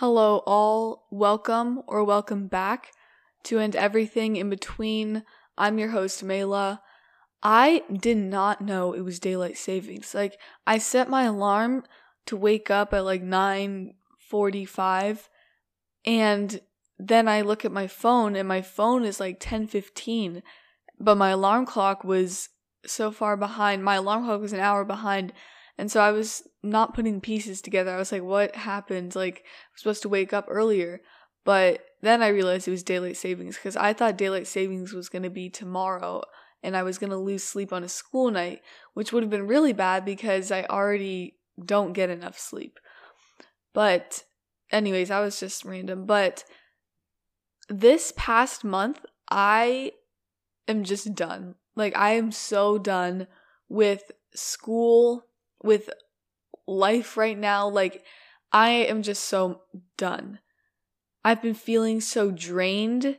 Hello, all. Welcome or welcome back to And Everything in Between. I'm your host, Mela. I did not know it was daylight savings. Like, I set my alarm to wake up at like 9:45 and then I look at my phone and my phone is like 10:15 but my alarm clock was so far behind. My alarm clock was an hour behind and so I was not putting pieces together. I was like, what happened? Like, I'm supposed to wake up earlier. But then I realized it was daylight savings because I thought daylight savings was going to be tomorrow and I was going to lose sleep on a school night, which would have been really bad because I already don't get enough sleep. But, anyways, I was just random. But this past month, I am just done. Like, I am so done with school with life right now. Like, I am just so done. I've been feeling so drained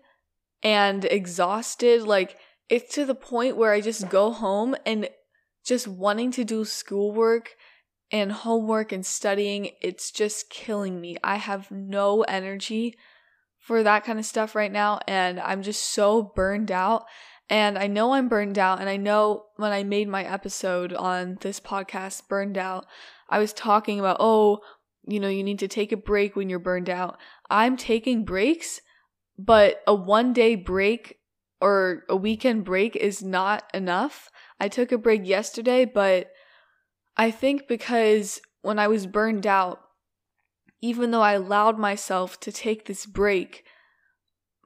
and exhausted. Like, it's to the point where I just go home and just wanting to do schoolwork and homework and studying, it's just killing me. I have no energy for that kind of stuff right now, and I'm just so burned out. And I know I'm burned out. And I know when I made my episode on this podcast, Burned Out, I was talking about, oh, you know, you need to take a break when you're burned out. I'm taking breaks, but a one day break or a weekend break is not enough. I took a break yesterday, but I think because when I was burned out, even though I allowed myself to take this break,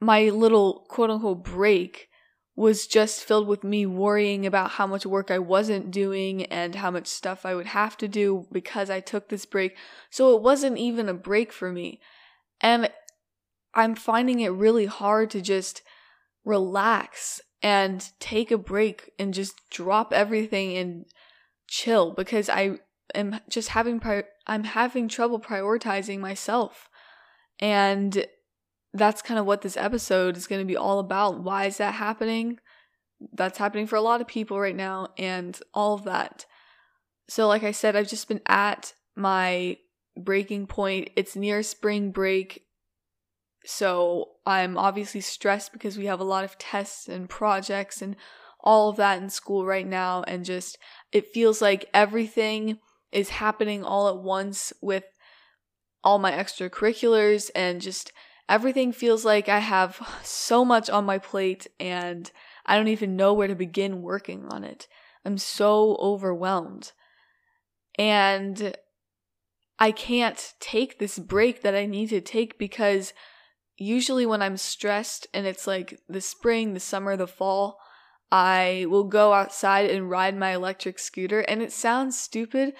my little quote unquote break was just filled with me worrying about how much work I wasn't doing and how much stuff I would have to do because I took this break. So it wasn't even a break for me. And I'm finding it really hard to just relax and take a break and just drop everything and chill because I am just having pri- I'm having trouble prioritizing myself. And that's kind of what this episode is going to be all about. Why is that happening? That's happening for a lot of people right now, and all of that. So, like I said, I've just been at my breaking point. It's near spring break. So, I'm obviously stressed because we have a lot of tests and projects and all of that in school right now. And just, it feels like everything is happening all at once with all my extracurriculars and just everything feels like I have so much on my plate and I don't even know where to begin working on it. I'm so overwhelmed. And I can't take this break that I need to take because usually when I'm stressed and it's like the spring, the summer, the fall, I will go outside and ride my electric scooter. And it sounds stupid,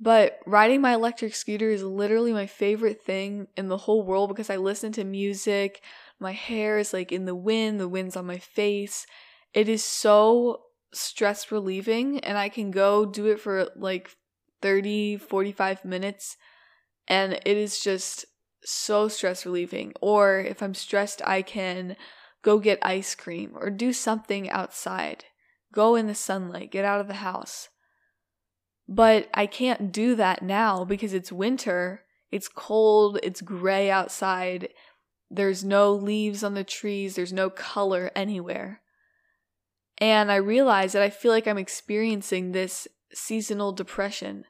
but riding my electric scooter is literally my favorite thing in the whole world because I listen to music. My hair is like in the wind, the wind's on my face. It is so stress relieving, and I can go do it for like 30, 45 minutes, and it is just so stress relieving. Or if I'm stressed, I can go get ice cream or do something outside, go in the sunlight, get out of the house. But I can't do that now because it's winter. It's cold. It's gray outside. There's no leaves on the trees. There's no color anywhere. And I realize that I feel like I'm experiencing this seasonal depression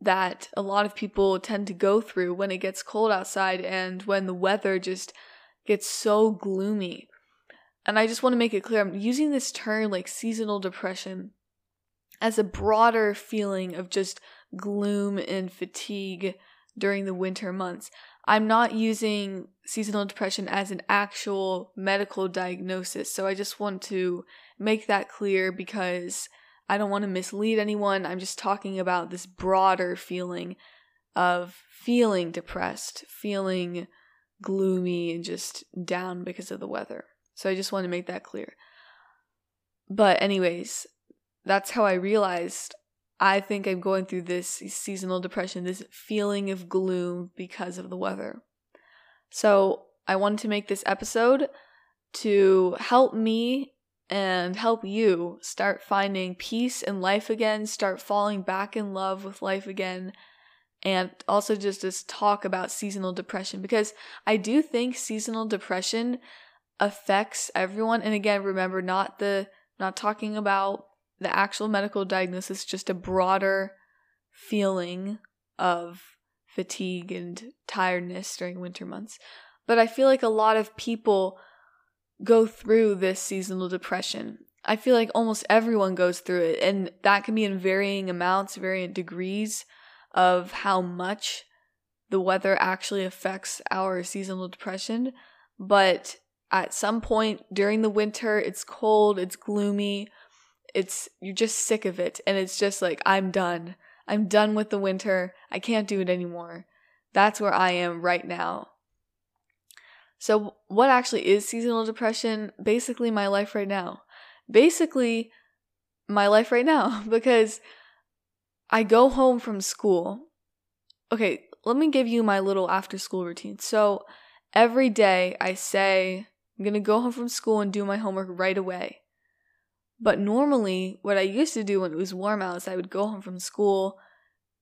that a lot of people tend to go through when it gets cold outside and when the weather just gets so gloomy. And I just want to make it clear I'm using this term like seasonal depression as a broader feeling of just gloom and fatigue during the winter months. I'm not using seasonal depression as an actual medical diagnosis. So I just want to make that clear because I don't want to mislead anyone. I'm just talking about this broader feeling of feeling depressed, feeling gloomy, and just down because of the weather. So I just want to make that clear. But, anyways, that's how I realized I think I'm going through this seasonal depression, this feeling of gloom because of the weather. So, I wanted to make this episode to help me and help you start finding peace in life again, start falling back in love with life again, and also just just talk about seasonal depression because I do think seasonal depression affects everyone and again remember not the not talking about the actual medical diagnosis just a broader feeling of fatigue and tiredness during winter months but I feel like a lot of people go through this seasonal depression I feel like almost everyone goes through it, and that can be in varying amounts, varying degrees of how much the weather actually affects our seasonal depression. But at some point during the winter, it's cold, it's gloomy, it's you're just sick of it, and it's just like, I'm done. I'm done with the winter. I can't do it anymore. That's where I am right now. So, what actually is seasonal depression? Basically, my life right now basically my life right now because I go home from school. Okay, let me give you my little after school routine. So every day I say, I'm going to go home from school and do my homework right away. But normally, what I used to do when it was warm out is I would go home from school,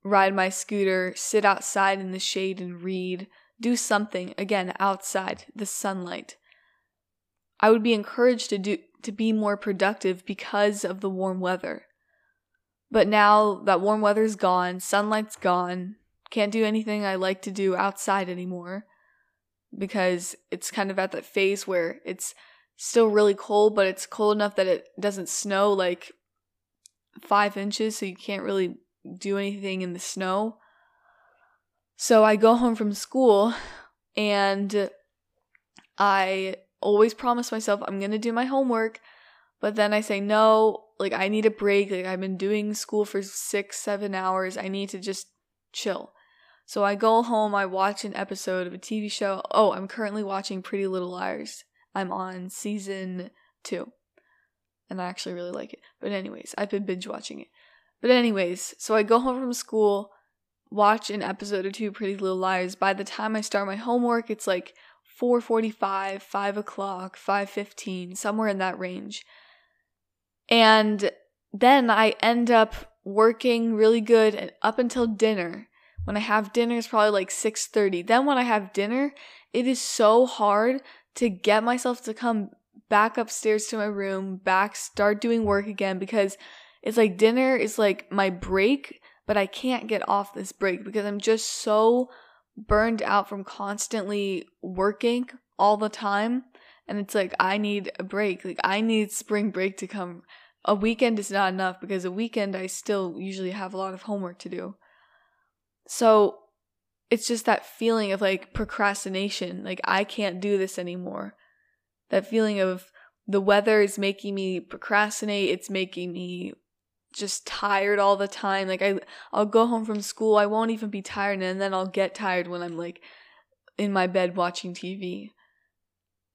ride my scooter, sit outside in the shade and read, do something, again, outside, the sunlight. I would be encouraged to do to be more productive because of the warm weather. But now that warm weather's gone, sunlight's gone, can't do anything I like to do outside anymore because it's kind of at that phase where it's still really cold, but it's cold enough that it doesn't snow like five inches, so you can't really do anything in the snow. So I go home from school and I always promise myself I'm going to do my homework, but then I say no, like I need a break. Like I've been doing school for 6 7 hours. I need to just chill. So I go home, I watch an episode of a TV show. Oh, I'm currently watching Pretty Little Liars. I'm on season 2. And I actually really like it. But anyways, I've been binge watching it. But anyways, so I go home from school, watch an episode or two Pretty Little Liars. By the time I start my homework, it's like 4:45, 5 o'clock, 5:15, somewhere in that range. And then I end up working really good and up until dinner. When I have dinner, it's probably like 6:30. Then when I have dinner, it is so hard to get myself to come back upstairs to my room, back start doing work again because it's like dinner is like my break, but I can't get off this break because I'm just so burned out from constantly working all the time and it's like I need a break. Like I need spring break to come. A weekend is not enough because a weekend I still usually have a lot of homework to do. So it's just that feeling of like procrastination. Like I can't do this anymore. That feeling of the weather is making me procrastinate. It's making me just tired all the time. Like I I'll go home from school, I won't even be tired and then I'll get tired when I'm like in my bed watching TV.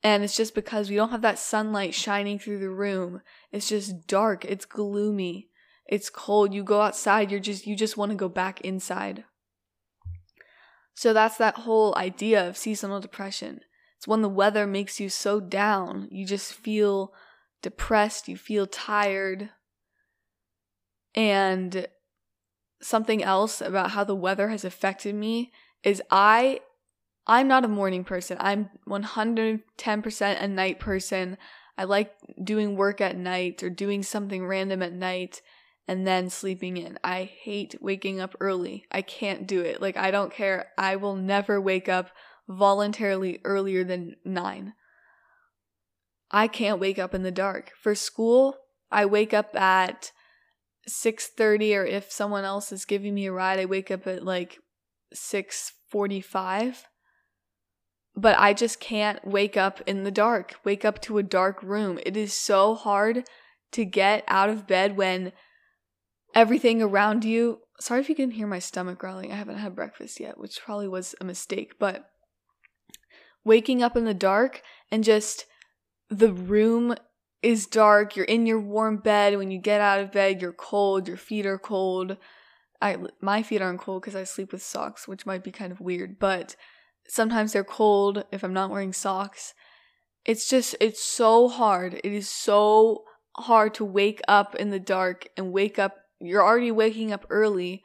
And it's just because we don't have that sunlight shining through the room. It's just dark, it's gloomy. It's cold. You go outside, you're just you just want to go back inside. So that's that whole idea of seasonal depression. It's when the weather makes you so down, you just feel depressed, you feel tired, and something else about how the weather has affected me is I I'm not a morning person. I'm 110% a night person. I like doing work at night or doing something random at night and then sleeping in. I hate waking up early. I can't do it. Like I don't care. I will never wake up voluntarily earlier than 9. I can't wake up in the dark. For school, I wake up at 6:30 or if someone else is giving me a ride, I wake up at like 6:45. But I just can't wake up in the dark. Wake up to a dark room. It is so hard to get out of bed when everything around you Sorry if you can hear my stomach growling. I haven't had breakfast yet, which probably was a mistake, but waking up in the dark and just the room is dark, you're in your warm bed. When you get out of bed, you're cold, your feet are cold. I my feet aren't cold because I sleep with socks, which might be kind of weird, but sometimes they're cold if I'm not wearing socks. It's just it's so hard. It is so hard to wake up in the dark and wake up you're already waking up early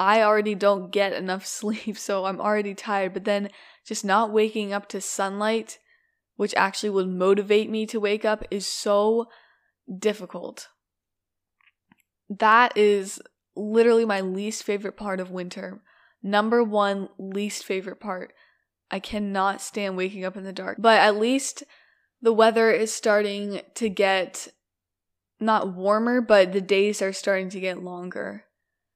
I already don't get enough sleep, so I'm already tired. But then just not waking up to sunlight, which actually would motivate me to wake up, is so difficult. That is literally my least favorite part of winter. Number one least favorite part. I cannot stand waking up in the dark. But at least the weather is starting to get not warmer, but the days are starting to get longer.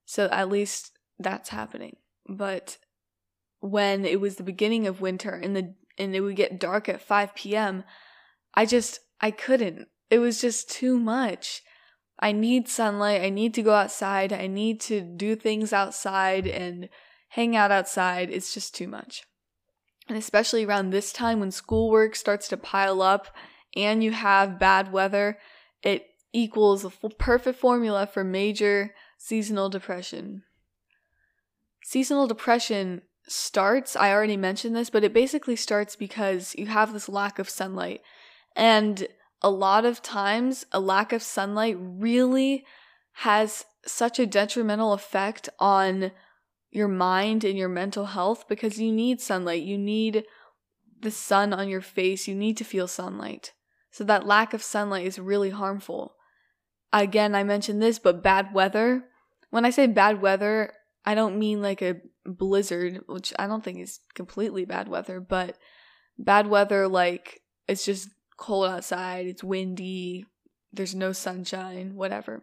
So at least that's happening. But when it was the beginning of winter and the and it would get dark at 5 p.m., I just I couldn't. It was just too much. I need sunlight. I need to go outside. I need to do things outside and hang out outside. It's just too much. And especially around this time when schoolwork starts to pile up and you have bad weather, it equals a perfect formula for major seasonal depression. Seasonal depression starts, I already mentioned this, but it basically starts because you have this lack of sunlight. And a lot of times, a lack of sunlight really has such a detrimental effect on your mind and your mental health because you need sunlight. You need the sun on your face. You need to feel sunlight. So that lack of sunlight is really harmful. Again, I mentioned this, but bad weather. When I say bad weather, I don't mean like a blizzard, which I don't think is completely bad weather, but bad weather like it's just cold outside, it's windy, there's no sunshine, whatever.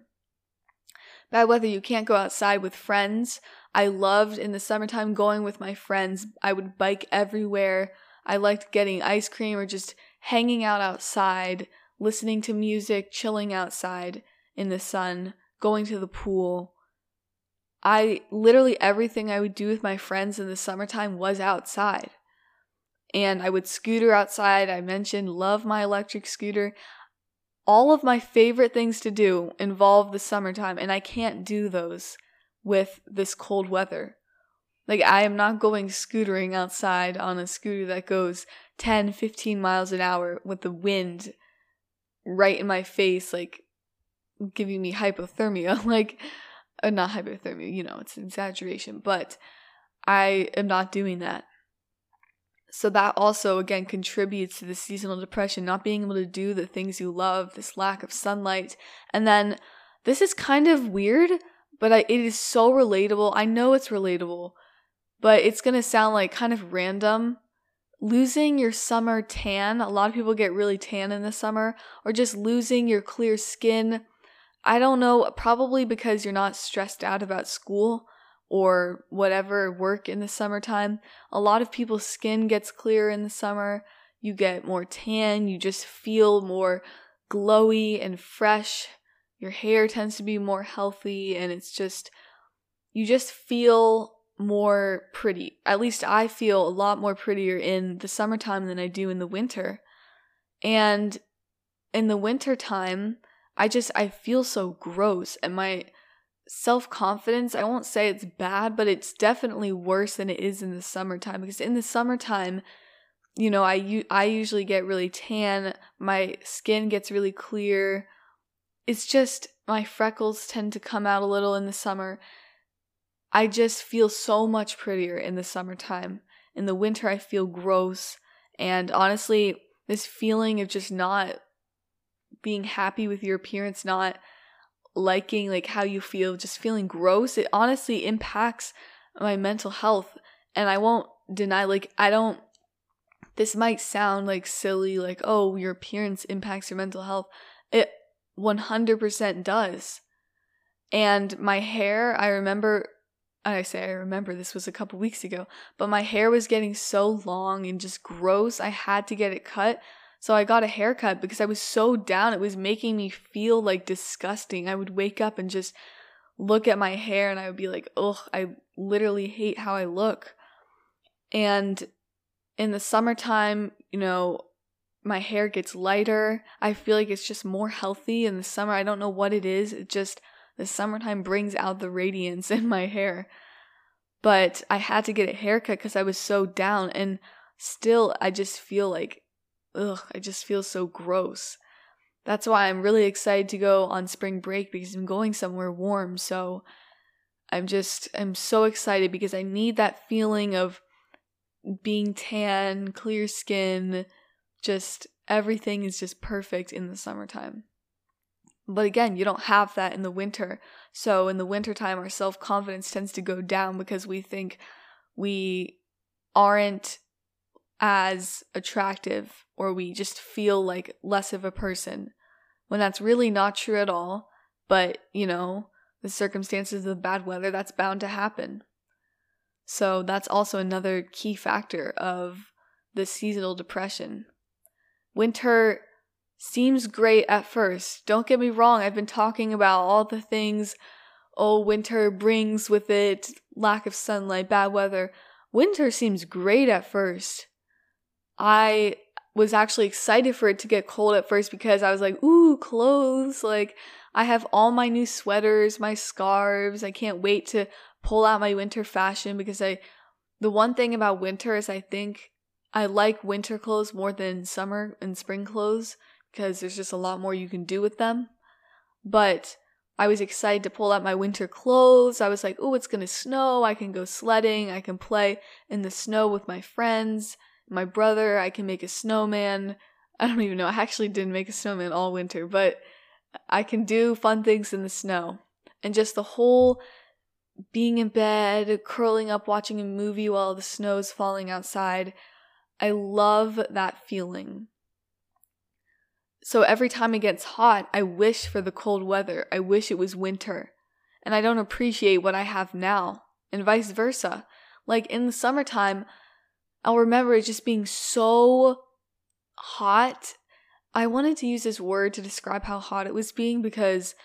Bad weather, you can't go outside with friends I loved in the summertime going with my friends. I would bike everywhere. I liked getting ice cream or just hanging out outside, listening to music, chilling outside in the sun, going to the pool. I literally everything I would do with my friends in the summertime was outside. And I would scooter outside. I mentioned love my electric scooter. All of my favorite things to do involve the summertime, and I can't do those with this cold weather. Like, I am not going scootering outside on a scooter that goes 10, 15 miles an hour with the wind right in my face, like giving me hypothermia. like, uh, not hypothermia, you know, it's an exaggeration, but I am not doing that. So that also again contributes to the seasonal depression, not being able to do the things you love, this lack of sunlight. And then this is kind of weird, but I, it is so relatable. I know it's relatable, but it's going to sound like kind of random. Losing your summer tan, a lot of people get really tan in the summer, or just losing your clear skin. I don't know, probably because you're not stressed out about school or whatever work in the summertime. A lot of people's skin gets clearer in the summer. You get more tan, you just feel more glowy and fresh your hair tends to be more healthy and it's just you just feel more pretty. At least I feel a lot more prettier in the summertime than I do in the winter. And in the winter time, I just I feel so gross and my self-confidence, I won't say it's bad, but it's definitely worse than it is in the summertime because in the summertime, you know, I I usually get really tan, my skin gets really clear it's just my freckles tend to come out a little in the summer. I just feel so much prettier in the summertime. In the winter, I feel gross. And honestly, this feeling of just not being happy with your appearance, not liking like how you feel, just feeling gross, it honestly impacts my mental health. And I won't deny, like, I don't, this might sound like silly, like, oh, your appearance impacts your mental health. It 100% does. And my hair, I remember, I say I remember this was a couple weeks ago, but my hair was getting so long and just gross. I had to get it cut. So I got a haircut because I was so down. It was making me feel like disgusting. I would wake up and just look at my hair and I would be like, ugh, I literally hate how I look. And in the summertime, you know, my hair gets lighter. I feel like it's just more healthy in the summer. I don't know what it is. It just the summertime brings out the radiance in my hair. But I had to get a haircut because I was so down and still I just feel like ugh, I just feel so gross. That's why I'm really excited to go on spring break because I'm going somewhere warm. So I'm just, I'm so excited because I need that feeling of being tan, clear skin, just everything is just perfect in the summertime. But again, you don't have that in the winter. So in the wintertime, our self confidence tends to go down because we think we aren't as attractive or we just feel like less of a person when that's really not true at all. But, you know, the circumstances of bad weather, that's bound to happen. So that's also another key factor of the seasonal depression. Winter seems great at first. Don't get me wrong, I've been talking about all the things oh, winter brings with it lack of sunlight, bad weather. Winter seems great at first. I was actually excited for it to get cold at first because I was like, ooh, clothes. Like, I have all my new sweaters, my scarves. I can't wait to pull out my winter fashion because I, the one thing about winter is I think I like winter clothes more than summer and spring clothes because there's just a lot more you can do with them. But I was excited to pull out my winter clothes. I was like, oh, it's gonna snow. I can go sledding. I can play in the snow with my friends, my brother. I can make a snowman. I don't even know. I actually didn't make a snowman all winter, but I can do fun things in the snow. And just the whole being in bed, curling up, watching a movie while the snow's falling outside. I love that feeling. So every time it gets hot, I wish for the cold weather. I wish it was winter. And I don't appreciate what I have now, and vice versa. Like in the summertime, I'll remember it just being so hot. I wanted to use this word to describe how hot it was being because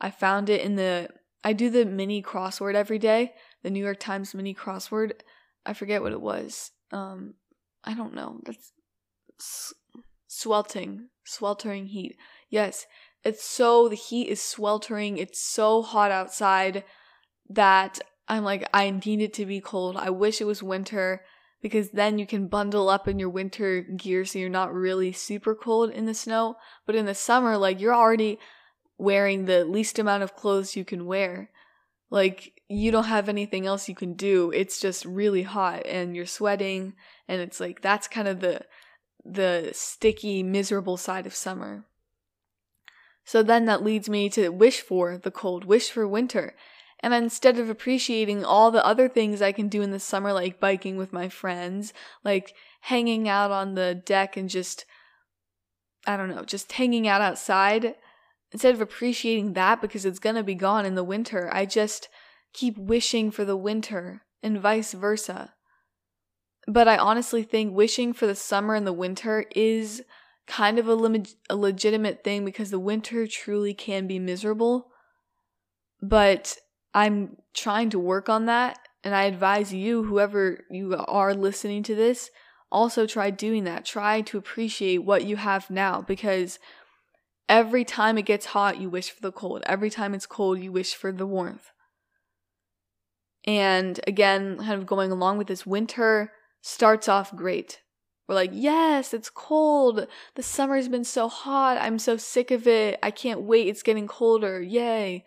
I found it in the I do the mini crossword every day, the New York Times mini crossword. I forget what it was. Um, I don't know. That's sweltering, sweltering heat. Yes, it's so the heat is sweltering. It's so hot outside that I'm like I need it to be cold. I wish it was winter because then you can bundle up in your winter gear so you're not really super cold in the snow. But in the summer, like you're already wearing the least amount of clothes you can wear. Like, you don't have anything else you can do. It's just really hot and you're sweating and it's like that's kind of the the sticky, miserable side of summer. So then that leads me to wish for the cold, wish for winter. And instead of appreciating all the other things I can do in the summer, like biking with my friends, like hanging out on the deck and just, I don't know, just hanging out outside, instead of appreciating that because it's to be gone in the winter, I just keep wishing for the winter and vice versa. But I honestly think wishing for the summer and the winter is kind of a, lim- a legitimate thing because the winter truly can be miserable. But I'm trying to work on that, and I advise you, whoever you are listening to this, also try doing that. Try to appreciate what you have now because Every time it gets hot, you wish for the cold. Every time it's cold, you wish for the warmth. And again, kind of going along with this, winter starts off great. We're like, yes, it's cold. The summer's been so hot. I'm so sick of it. I can't wait. It's getting colder. Yay.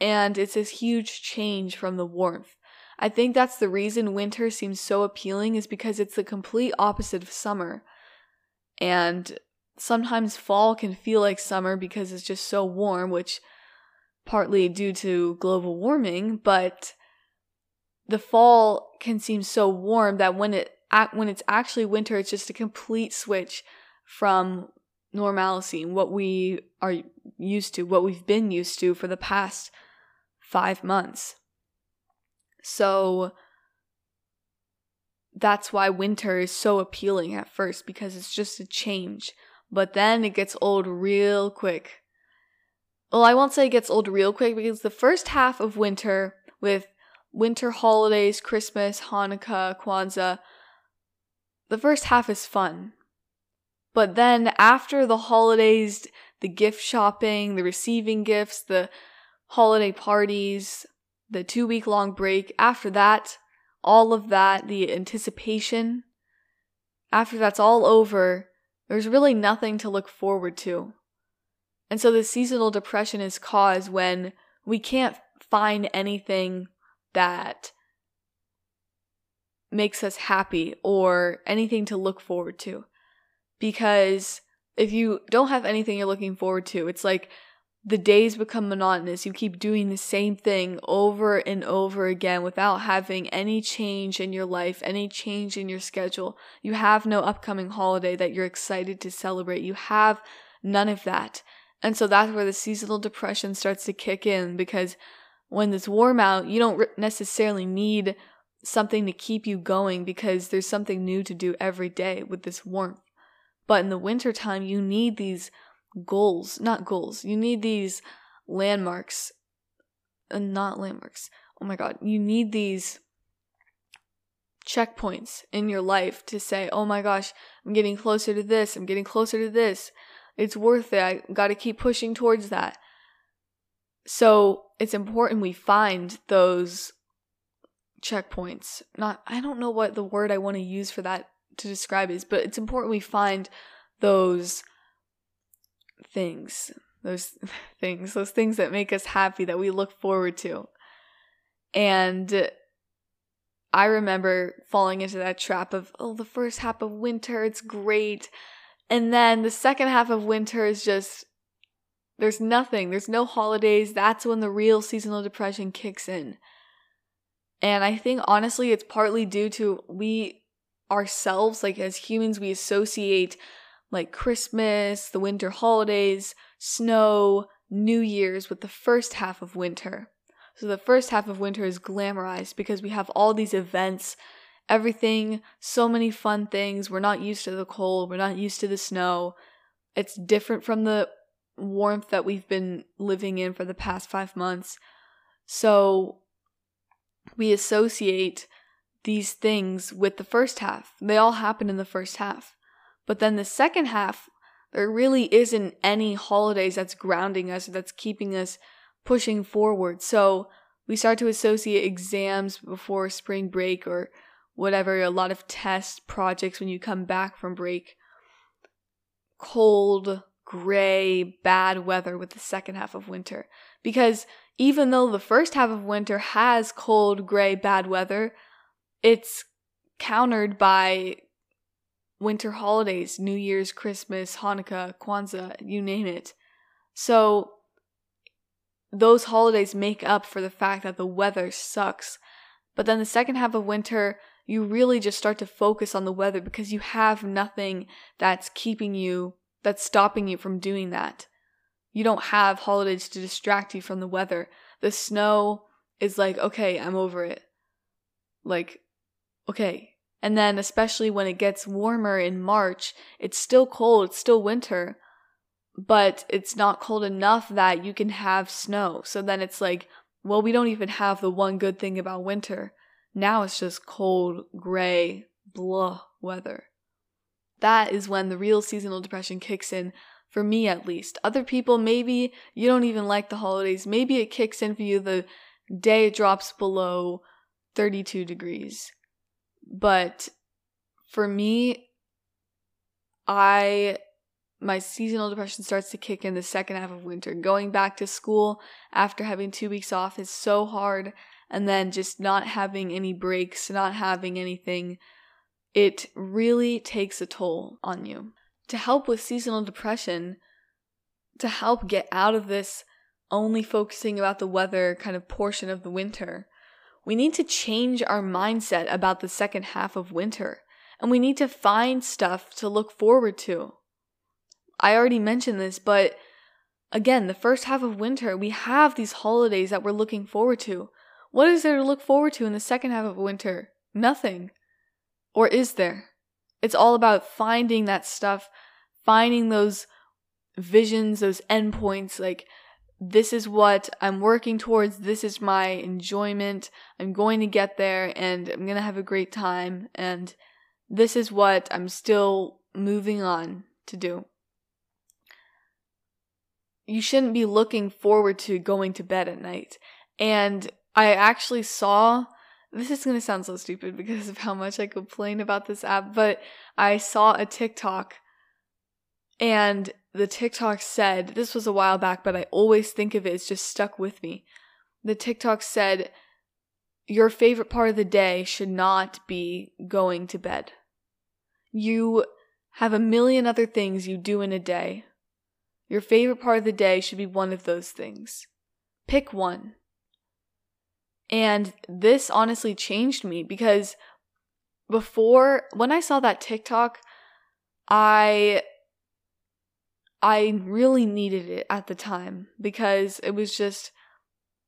And it's this huge change from the warmth. I think that's the reason winter seems so appealing is because it's the complete opposite of summer. And sometimes fall can feel like summer because it's just so warm, which partly due to global warming, but the fall can seem so warm that when it when it's actually winter, it's just a complete switch from normalcy what we are used to, what we've been used to for the past five months. So that's why winter is so appealing at first because it's just a change but then it gets old real quick. Well, I won't say it gets old real quick because the first half of winter, with winter holidays, Christmas, Hanukkah, Kwanzaa, the first half is fun. But then after the holidays, the gift shopping, the receiving gifts, the holiday parties, the two week long break, after that, all of that, the anticipation, after that's all over, there's really nothing to look forward to. And so the seasonal depression is caused when we can't find anything that makes us happy or anything to look forward to. Because if you don't have anything you're looking forward to, it's like the days become monotonous. You keep doing the same thing over and over again without having any change in your life, any change in your schedule. You have no upcoming holiday that you're excited to celebrate. You have none of that. And so that's where the seasonal depression starts to kick in because when it's warm out, you don't necessarily need something to keep you going because there's something new to do every day with this warmth. But in the wintertime, you need these goals, not goals. You need these landmarks, uh, not landmarks. Oh my God. You need these checkpoints in your life to say, oh my gosh, I'm getting closer to this, I'm getting closer to this. It's worth it. I got to keep pushing towards that. So it's important we find those checkpoints. Not, I don't know what the word I want to use for that to describe is, but it's important we find those things, those things, those things that make us happy that we look forward to. And I remember falling into that trap of, oh, the first half of winter, it's great. And then the second half of winter is just, there's nothing, there's no holidays. That's when the real seasonal depression kicks in. And I think honestly, it's partly due to we ourselves, like as humans, we associate like Christmas, the winter holidays, snow, New Year's with the first half of winter. So the first half of winter is glamorized because we have all these events, everything, so many fun things. We're not used to the cold, we're not used to the snow. It's different from the warmth that we've been living in for the past five months. So we associate these things with the first half. They all happen in the first half. But then the second half, there really isn't any holidays that's grounding us, that's keeping us pushing forward. So we start to associate exams before spring break or whatever, a lot of test projects when you come back from break. Cold, gray, bad weather with the second half of winter. Because even though the first half of winter has cold, gray, bad weather, it's countered by winter holidays, New Year's, Christmas, Hanukkah, Kwanzaa, you name it. So those holidays make up for the fact that the weather sucks. But then the second half of winter, you really just start to focus on the weather because you have nothing that's keeping you, that's stopping you from doing that. You don't have holidays to distract you from the weather. The snow is like, okay, I'm over it. Like, okay, and then, especially when it gets warmer in March, it's still cold, it's still winter, but it's not cold enough that you can have snow. So then it's like, well, we don't even have the one good thing about winter. Now it's just cold, gray, blah weather. That is when the real seasonal depression kicks in, for me at least. Other people, maybe you don't even like the holidays. Maybe it kicks in for you the day it drops below 32 degrees but for me, I my seasonal depression starts to kick in the second half of winter. Going back to school after having two weeks off is so hard, and then just not having any breaks, not having anything, it really takes a toll on you. To help with seasonal depression, to help get out of this only focusing about the weather kind of portion of the winter, we need to change our mindset about the second half of winter, and we need to find stuff to look forward to. I already mentioned this, but again, the first half of winter, we have these holidays that we're looking forward to. What is there to look forward to in the second half of winter? Nothing. Or is there? It's all about finding that stuff, finding those visions, those endpoints, like this is what I'm working towards. This is my enjoyment. I'm going to get there and I'm going to have a great time. And this is what I'm still moving on to do. You shouldn't be looking forward to going to bed at night. And I actually saw this is going to sound so stupid because of how much I complain about this app, but I saw a TikTok and the TikTok said, this was a while back, but I always think of it, it's just stuck with me. the TikTok said your favorite part of the day should not be going to bed. You have a million other things you do in a day. Your favorite part of the day should be one of those things. Pick one. And this honestly changed me because before when I saw that TikTok, I I really needed it at the time because it was just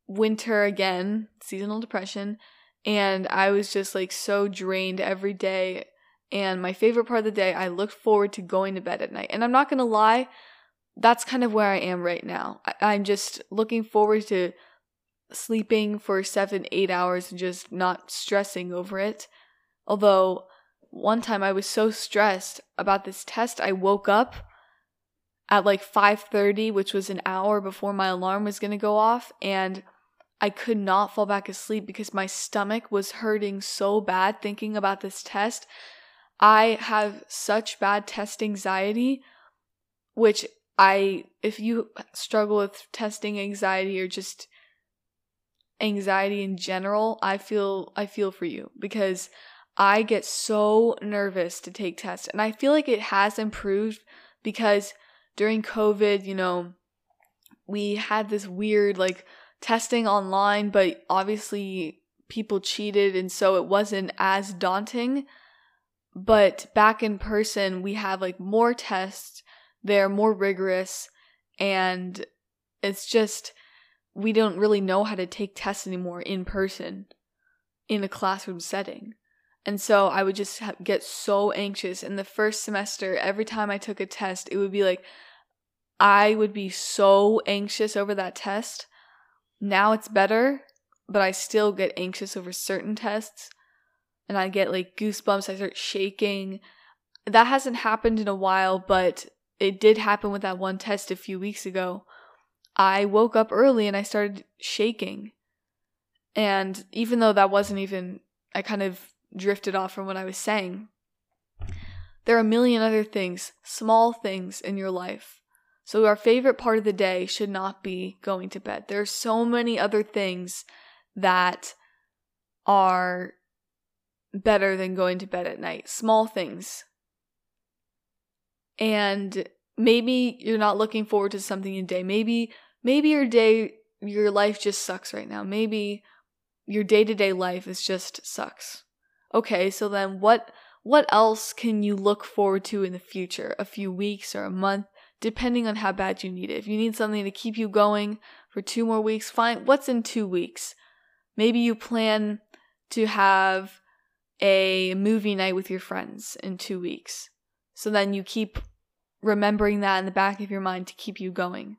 winter again, seasonal depression, and I was just like so drained every day. And my favorite part of the day, I looked forward to going to bed at night. And I'm not gonna lie, that's kind of where I am right now. I- am just looking forward to sleeping for seven, eight hours and just not stressing over it. Although one time I was so stressed about this test, I woke up at like 5:30, which was an hour before my alarm was going to go off, and I could not fall back asleep because my stomach was hurting so bad thinking about this test. I have such bad test anxiety, which I, if you struggle with testing anxiety or just anxiety in general, I feel, I feel for you because I get so nervous to take tests. And I feel like it has improved because during COVID, you know, we had this weird, like, testing online, but obviously people cheated and so it wasn't as daunting. But back in person, we have like more tests, they're more rigorous, and it's just we don't really know how to take tests anymore in person in a classroom setting. And so I would just get so anxious. In the first semester, every time I took a test, it would be like I would be so anxious over that test now it's better, but I still get anxious over certain tests and I get like goosebumps. I start shaking. That hasn't happened in a while, but it did happen with that one test a few weeks ago. I woke up early and I started shaking. And even though that wasn't even, I kind of drifted off from what I was saying. There are a million other things, small things in your life so, our favorite part of the day should not be going to bed. There are so many other things that are better than going to bed at night, small things. And maybe you're not looking forward to something in day. Maybe maybe your day your life just sucks right now. Maybe your day-to-day life is just sucks. Okay, so then what what else can you look forward to in the future? A few weeks or a month? Depending on how bad you need it. If you need something to keep you going for two more weeks, fine. What's in two weeks? Maybe you plan to have a movie night with your friends in two weeks. So then you keep remembering that in the back of your mind to keep you going.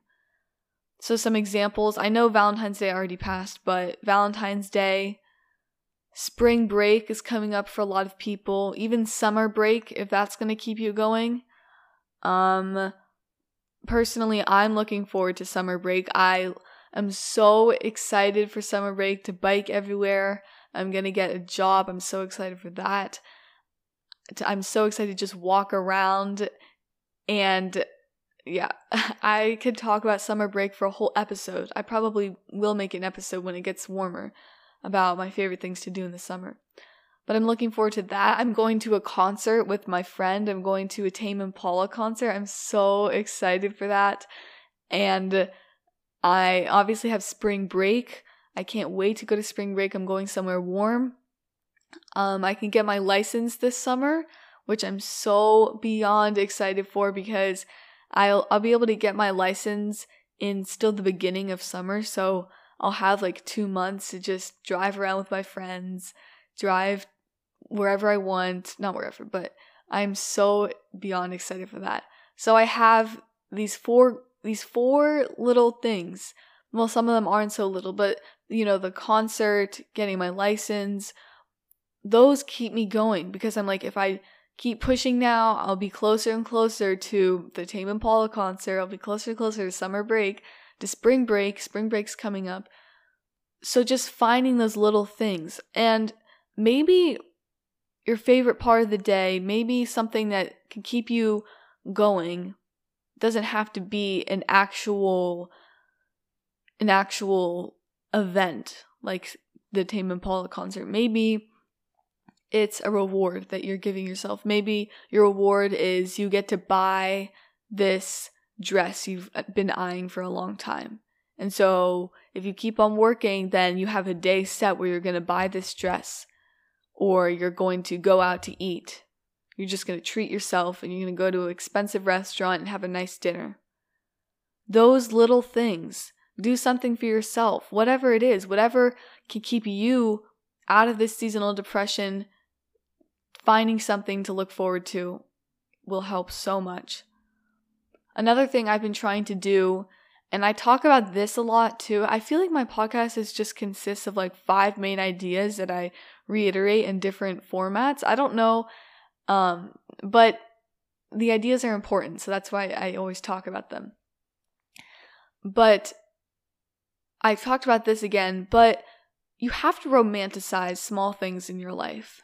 So, some examples I know Valentine's Day already passed, but Valentine's Day, spring break is coming up for a lot of people, even summer break, if that's going to keep you going. Um, personally, I'm looking forward to summer break. I am so excited for summer break to bike everywhere. I'm going to get a job. I'm so excited for that. I'm so excited to just walk around and yeah, I could talk about summer break for a whole episode. I probably will make an episode when it gets warmer about my favorite things to do in the summer but I'm looking forward to that. I'm going to a concert with my friend. I'm going to a Tame Impala concert. I'm so excited for that. And I obviously have spring break. I can't wait to go to spring break. I'm going somewhere warm. Um, I can get my license this summer, which I'm so beyond excited for because I'll I'll be able to get my license in still the beginning of summer. So I'll have like two months to just drive around with my friends, drive wherever I want, not wherever, but I'm so beyond excited for that. So I have these four these four little things. Well, some of them aren't so little, but you know, the concert, getting my license, those keep me going because I'm like if I keep pushing now, I'll be closer and closer to the Tame Impala concert. I'll be closer and closer to summer break, to spring break. Spring break's coming up. So just finding those little things. And maybe your favorite part of the day, maybe something that can keep you going. Doesn't have to be an actual an actual event like the Tame Impala concert. Maybe it's a reward that you're giving yourself. Maybe your reward is you get to buy this dress you've uh, been eyeing for a long time. And so if you keep on working, then you have a day set where you're going to buy this dress or you're going to go out to eat. You're just going to treat yourself and you're going to go to an expensive restaurant and have a nice dinner. Those little things. Do something for yourself, whatever it is, whatever can keep you out of this seasonal depression. Finding something to look forward to will help so much. Another thing I've been trying to do, and I talk about this a lot too, I feel like my podcast is just consists of like five main ideas that I reiterate in different formats. I don't know, um, but the ideas are important, so that's why I always talk about them. But I've talked about this again, but you have to romanticize small things in your life.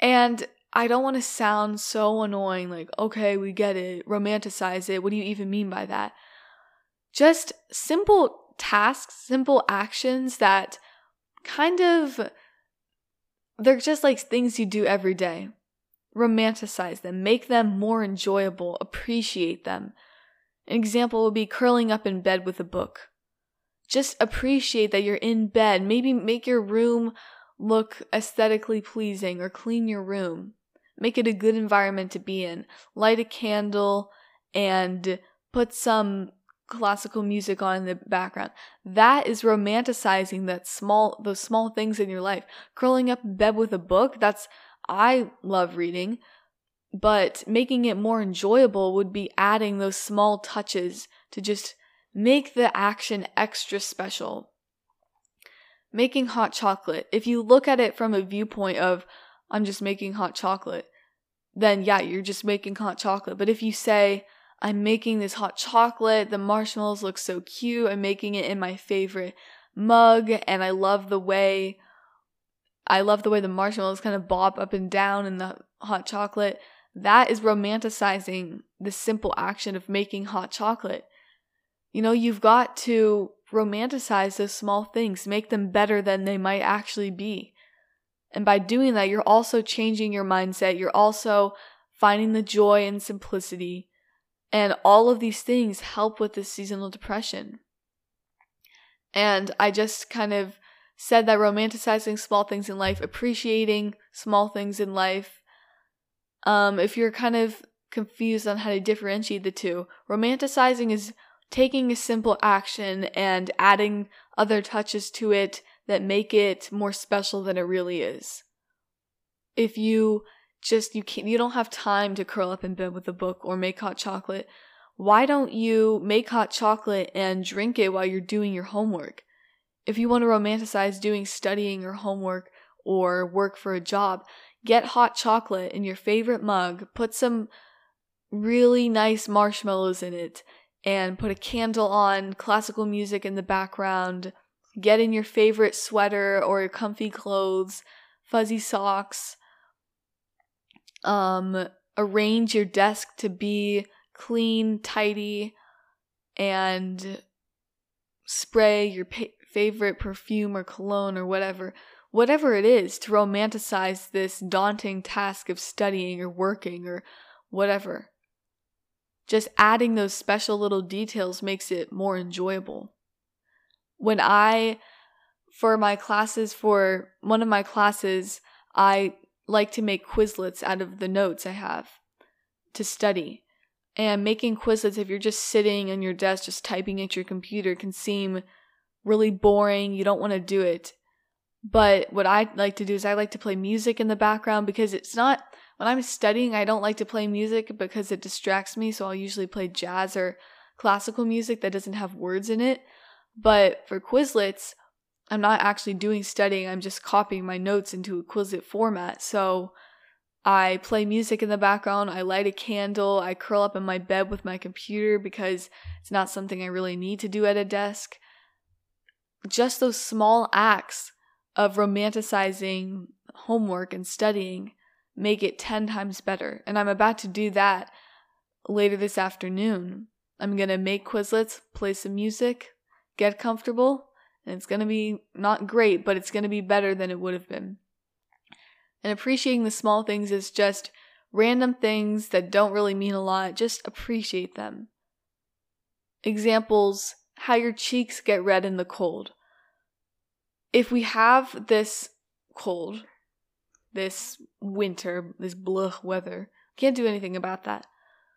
And I don't want to sound so annoying, like, okay, we get it, romanticize it. What do you even mean by that? Just simple tasks, simple actions that kind of, they're just like things you do every day. Romanticize them, make them more enjoyable, appreciate them. An example would be curling up in bed with a book. Just appreciate that you're in bed. Maybe make your room look aesthetically pleasing or clean your room. Make it a good environment to be in. Light a candle and put some classical music on in the background. That is romanticizing that small those small things in your life. Curling up in bed with a book, that's I love reading, but making it more enjoyable would be adding those small touches to just make the action extra special. Making hot chocolate. If you look at it from a viewpoint of I'm just making hot chocolate, then yeah, you're just making hot chocolate. But if you say, I'm making this hot chocolate, the marshmallows look so cute, I'm making it in my favorite mug, and I love the way I love the way the marshmallows kind of bob up and down in the hot chocolate. That is romanticizing the simple action of making hot chocolate. You know, you've got to romanticize those small things, make them better than they might actually be. And by doing that, you're also changing your mindset. You're also finding the joy and simplicity. And all of these things help with the seasonal depression. And I just kind of said that romanticizing small things in life, appreciating small things in life. Um, if you're kind of confused on how to differentiate the two, romanticizing is taking a simple action and adding other touches to it that make it more special than it really is. If you just you can't you don't have time to curl up in bed with a book or make hot chocolate, why don't you make hot chocolate and drink it while you're doing your homework? If you want to romanticize doing studying or homework or work for a job, get hot chocolate in your favorite mug, put some really nice marshmallows in it, and put a candle on, classical music in the background, Get in your favorite sweater or your comfy clothes, fuzzy socks. Um, arrange your desk to be clean, tidy, and spray your pa- favorite perfume or cologne or whatever. Whatever it is to romanticize this daunting task of studying or working or whatever. Just adding those special little details makes it more enjoyable when I, for my classes, for one of my classes, I like to make Quizlets out of the notes I have to study. And making Quizlets, if you're just sitting on your desk, just typing at your computer, can seem really boring. You don't want to do it. But what I like to do is I like to play music in the background because it's not, when I'm studying, I don't like to play music because it distracts me. So I'll usually play jazz or classical music that doesn't have words in it. But for Quizlets, I'm not actually doing studying, I'm just copying my notes into a Quizlet format. So I play music in the background, I light a candle, I curl up in my bed with my computer because it's not something I really need to do at a desk. Just those small acts of romanticizing homework and studying make it 10 times better. And I'm about to do that later this afternoon. I'm going to make Quizlets, play some music, get comfortable, And it's going to be not great, but it's going to be better than it would have been. And appreciating the small things is just random things that don't really mean a lot. Just appreciate them. Examples how your cheeks get red in the cold. If we have this cold, this winter, this blah weather, can't do anything about that.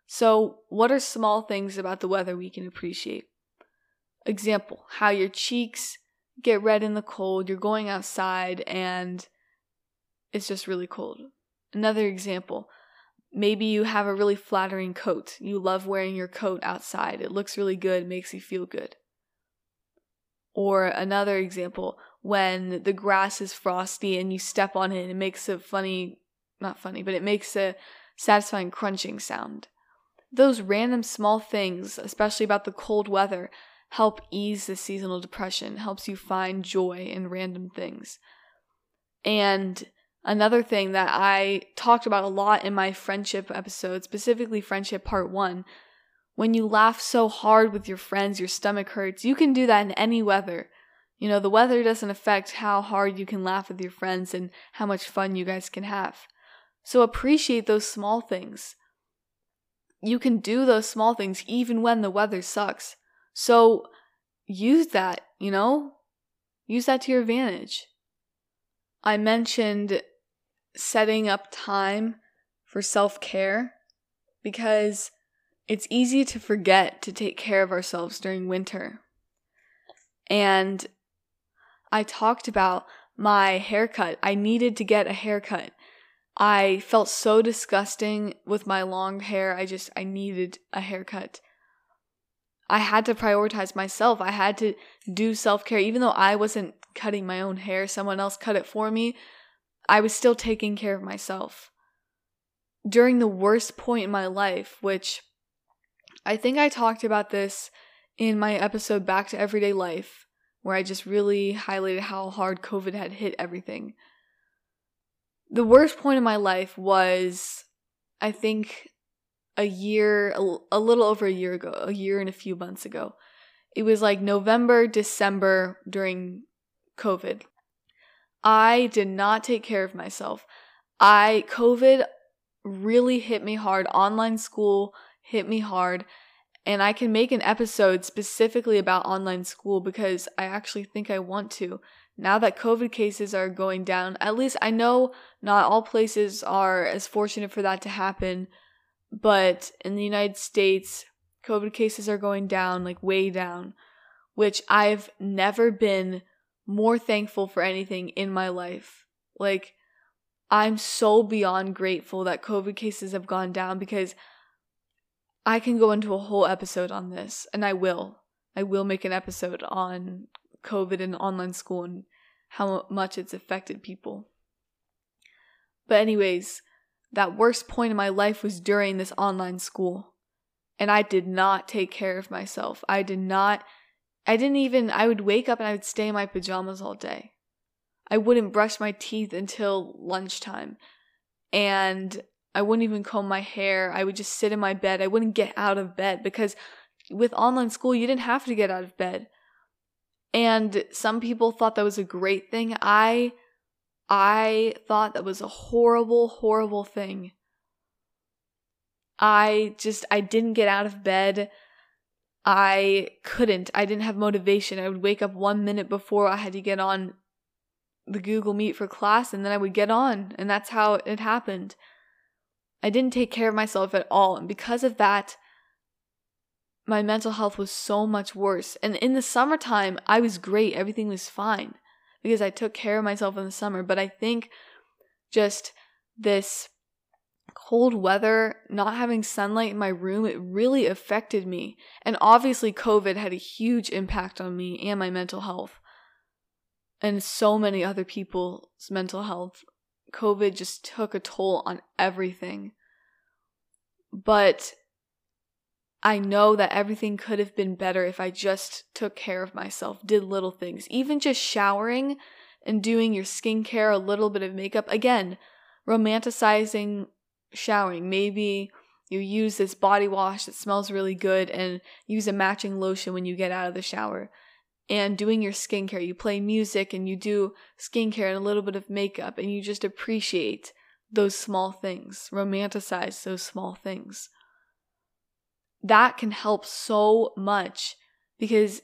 So, what are small things about the weather we can appreciate? Example, how your cheeks get red in the cold, you're going outside and it's just really cold. Another example, maybe you have a really flattering coat. You love wearing your coat outside. It looks really good, makes you feel good. Or another example, when the grass is frosty and you step on it, it makes a funny, not funny, but it makes a satisfying crunching sound. Those random small things, especially about the cold weather, help ease the seasonal depression, helps you find joy in random things. And another thing that I talked about a lot in my friendship episode, specifically friendship part 1, when you laugh so hard with your friends, your stomach hurts. You can do that in any weather. You know, the weather doesn't affect how hard you can laugh with your friends and how much fun you guys can have. So appreciate those small things you can do those small things even when the weather sucks. So use that, you know? Use that to your advantage. I mentioned setting up time for self care because it's easy to forget to take care of ourselves during winter. And I talked about my haircut. I needed to get a haircut. I felt so disgusting with my long hair. I just, I needed a haircut. I had to prioritize myself. I had to do self care. Even though I wasn't cutting my own hair, someone else cut it for me. I was still taking care of myself. During the worst point in my life, which I think I talked about this in my episode Back to Everyday Life, where I just really highlighted how hard COVID had hit everything the worst point in my life was, I think, a year, a, little over a year ago, a year and a few months ago. It was like November, December during COVID. I did not take care of myself. I, COVID really hit me hard. Online school hit me hard. And I can make an episode specifically about online school because I actually think I want to now that COVID cases are going down, at least I know not all places are as fortunate for that to happen, but in the United States, COVID cases are going down, like way down, which I've never been more thankful for anything in my life. Like, I'm so beyond grateful that COVID cases have gone down because I can go into a whole episode on this, and I will. I will make an episode on COVID and online school and how much it's affected people. But, anyways, that worst point in my life was during this online school. And I did not take care of myself. I did not, I didn't even, I would wake up and I would stay in my pajamas all day. I wouldn't brush my teeth until lunchtime. And I wouldn't even comb my hair. I would just sit in my bed. I wouldn't get out of bed because with online school, you didn't have to get out of bed. And some people thought that was a great thing. I I thought that was a horrible horrible thing. I just I didn't get out of bed. I couldn't. I didn't have motivation. I would wake up 1 minute before I had to get on the Google Meet for class and then I would get on and that's how it happened. I didn't take care of myself at all and because of that my mental health was so much worse. And in the summertime, I was great. Everything was fine because I took care of myself in the summer. But I think just this cold weather, not having sunlight in my room, it really affected me. And obviously, COVID had a huge impact on me and my mental health and so many other people's mental health. COVID just took a toll on everything. But I know that everything could have been better if I just took care of myself, did little things. Even just showering and doing your skincare, a little bit of makeup. Again, romanticizing showering. Maybe you use this body wash that smells really good and use a matching lotion when you get out of the shower. and doing your skincare. You play music and you do skincare and a little bit of makeup, and you just appreciate those small things, romanticize those small things. That can help so much because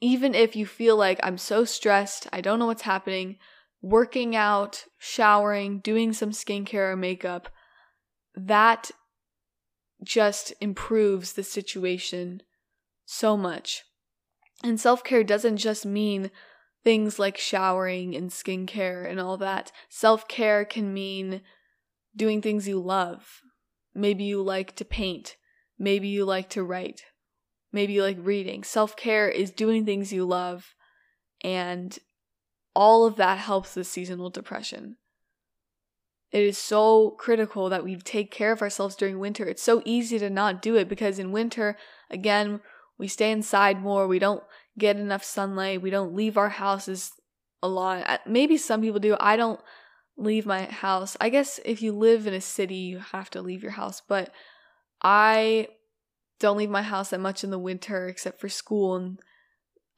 even if you feel like I'm so stressed, I don't know what's happening, working out, showering, doing some skincare or makeup, that just improves the situation so much. And self care doesn't just mean things like showering and skincare and all that. Self care can mean doing things you love. Maybe you like to paint. Maybe you like to write. Maybe you like reading. Self care is doing things you love. And all of that helps with seasonal depression. It is so critical that we take care of ourselves during winter. It's so easy to not do it because in winter, again, we stay inside more. We don't get enough sunlight. We don't leave our houses a lot. Maybe some people do. I don't leave my house. I guess if you live in a city, you have to leave your house, but I don't leave my house that much in the winter except for school and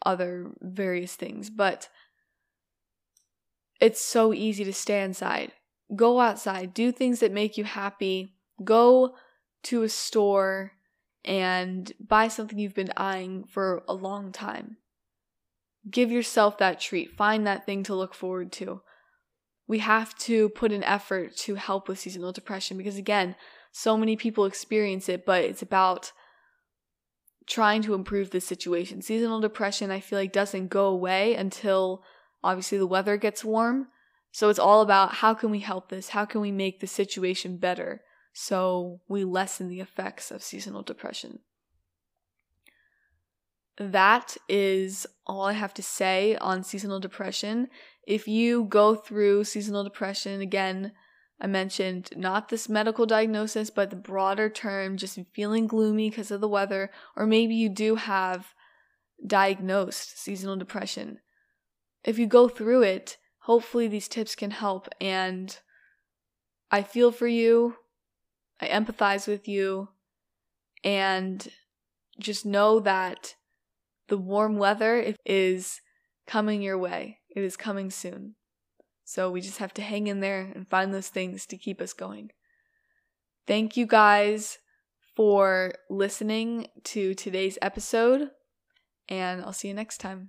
other various things. But it's so easy to stay inside. Go outside, do things that make you happy. Go to a store and buy something you've been eyeing for a long time. Give yourself that treat. Find that thing to look forward to. We have to put an effort to help with seasonal depression because, again, so many people experience it, but it's about trying to improve the situation. Seasonal depression, I feel like, doesn't go away until obviously the weather gets warm. So it's all about how can we help this? How can we make the situation better so we lessen the effects of seasonal depression? That is all I have to say on seasonal depression. If you go through seasonal depression, again, I mentioned not this medical diagnosis, but the broader term, just feeling gloomy because of the weather, or maybe you do have diagnosed seasonal depression if you go through it, hopefully these tips can help. And I feel for you, I empathize with you, and just know that the warm weather is coming your way. It is coming soon. So we just have to hang in there and find those things to keep us going. Thank you guys for listening to today's episode, and I'll see you next time.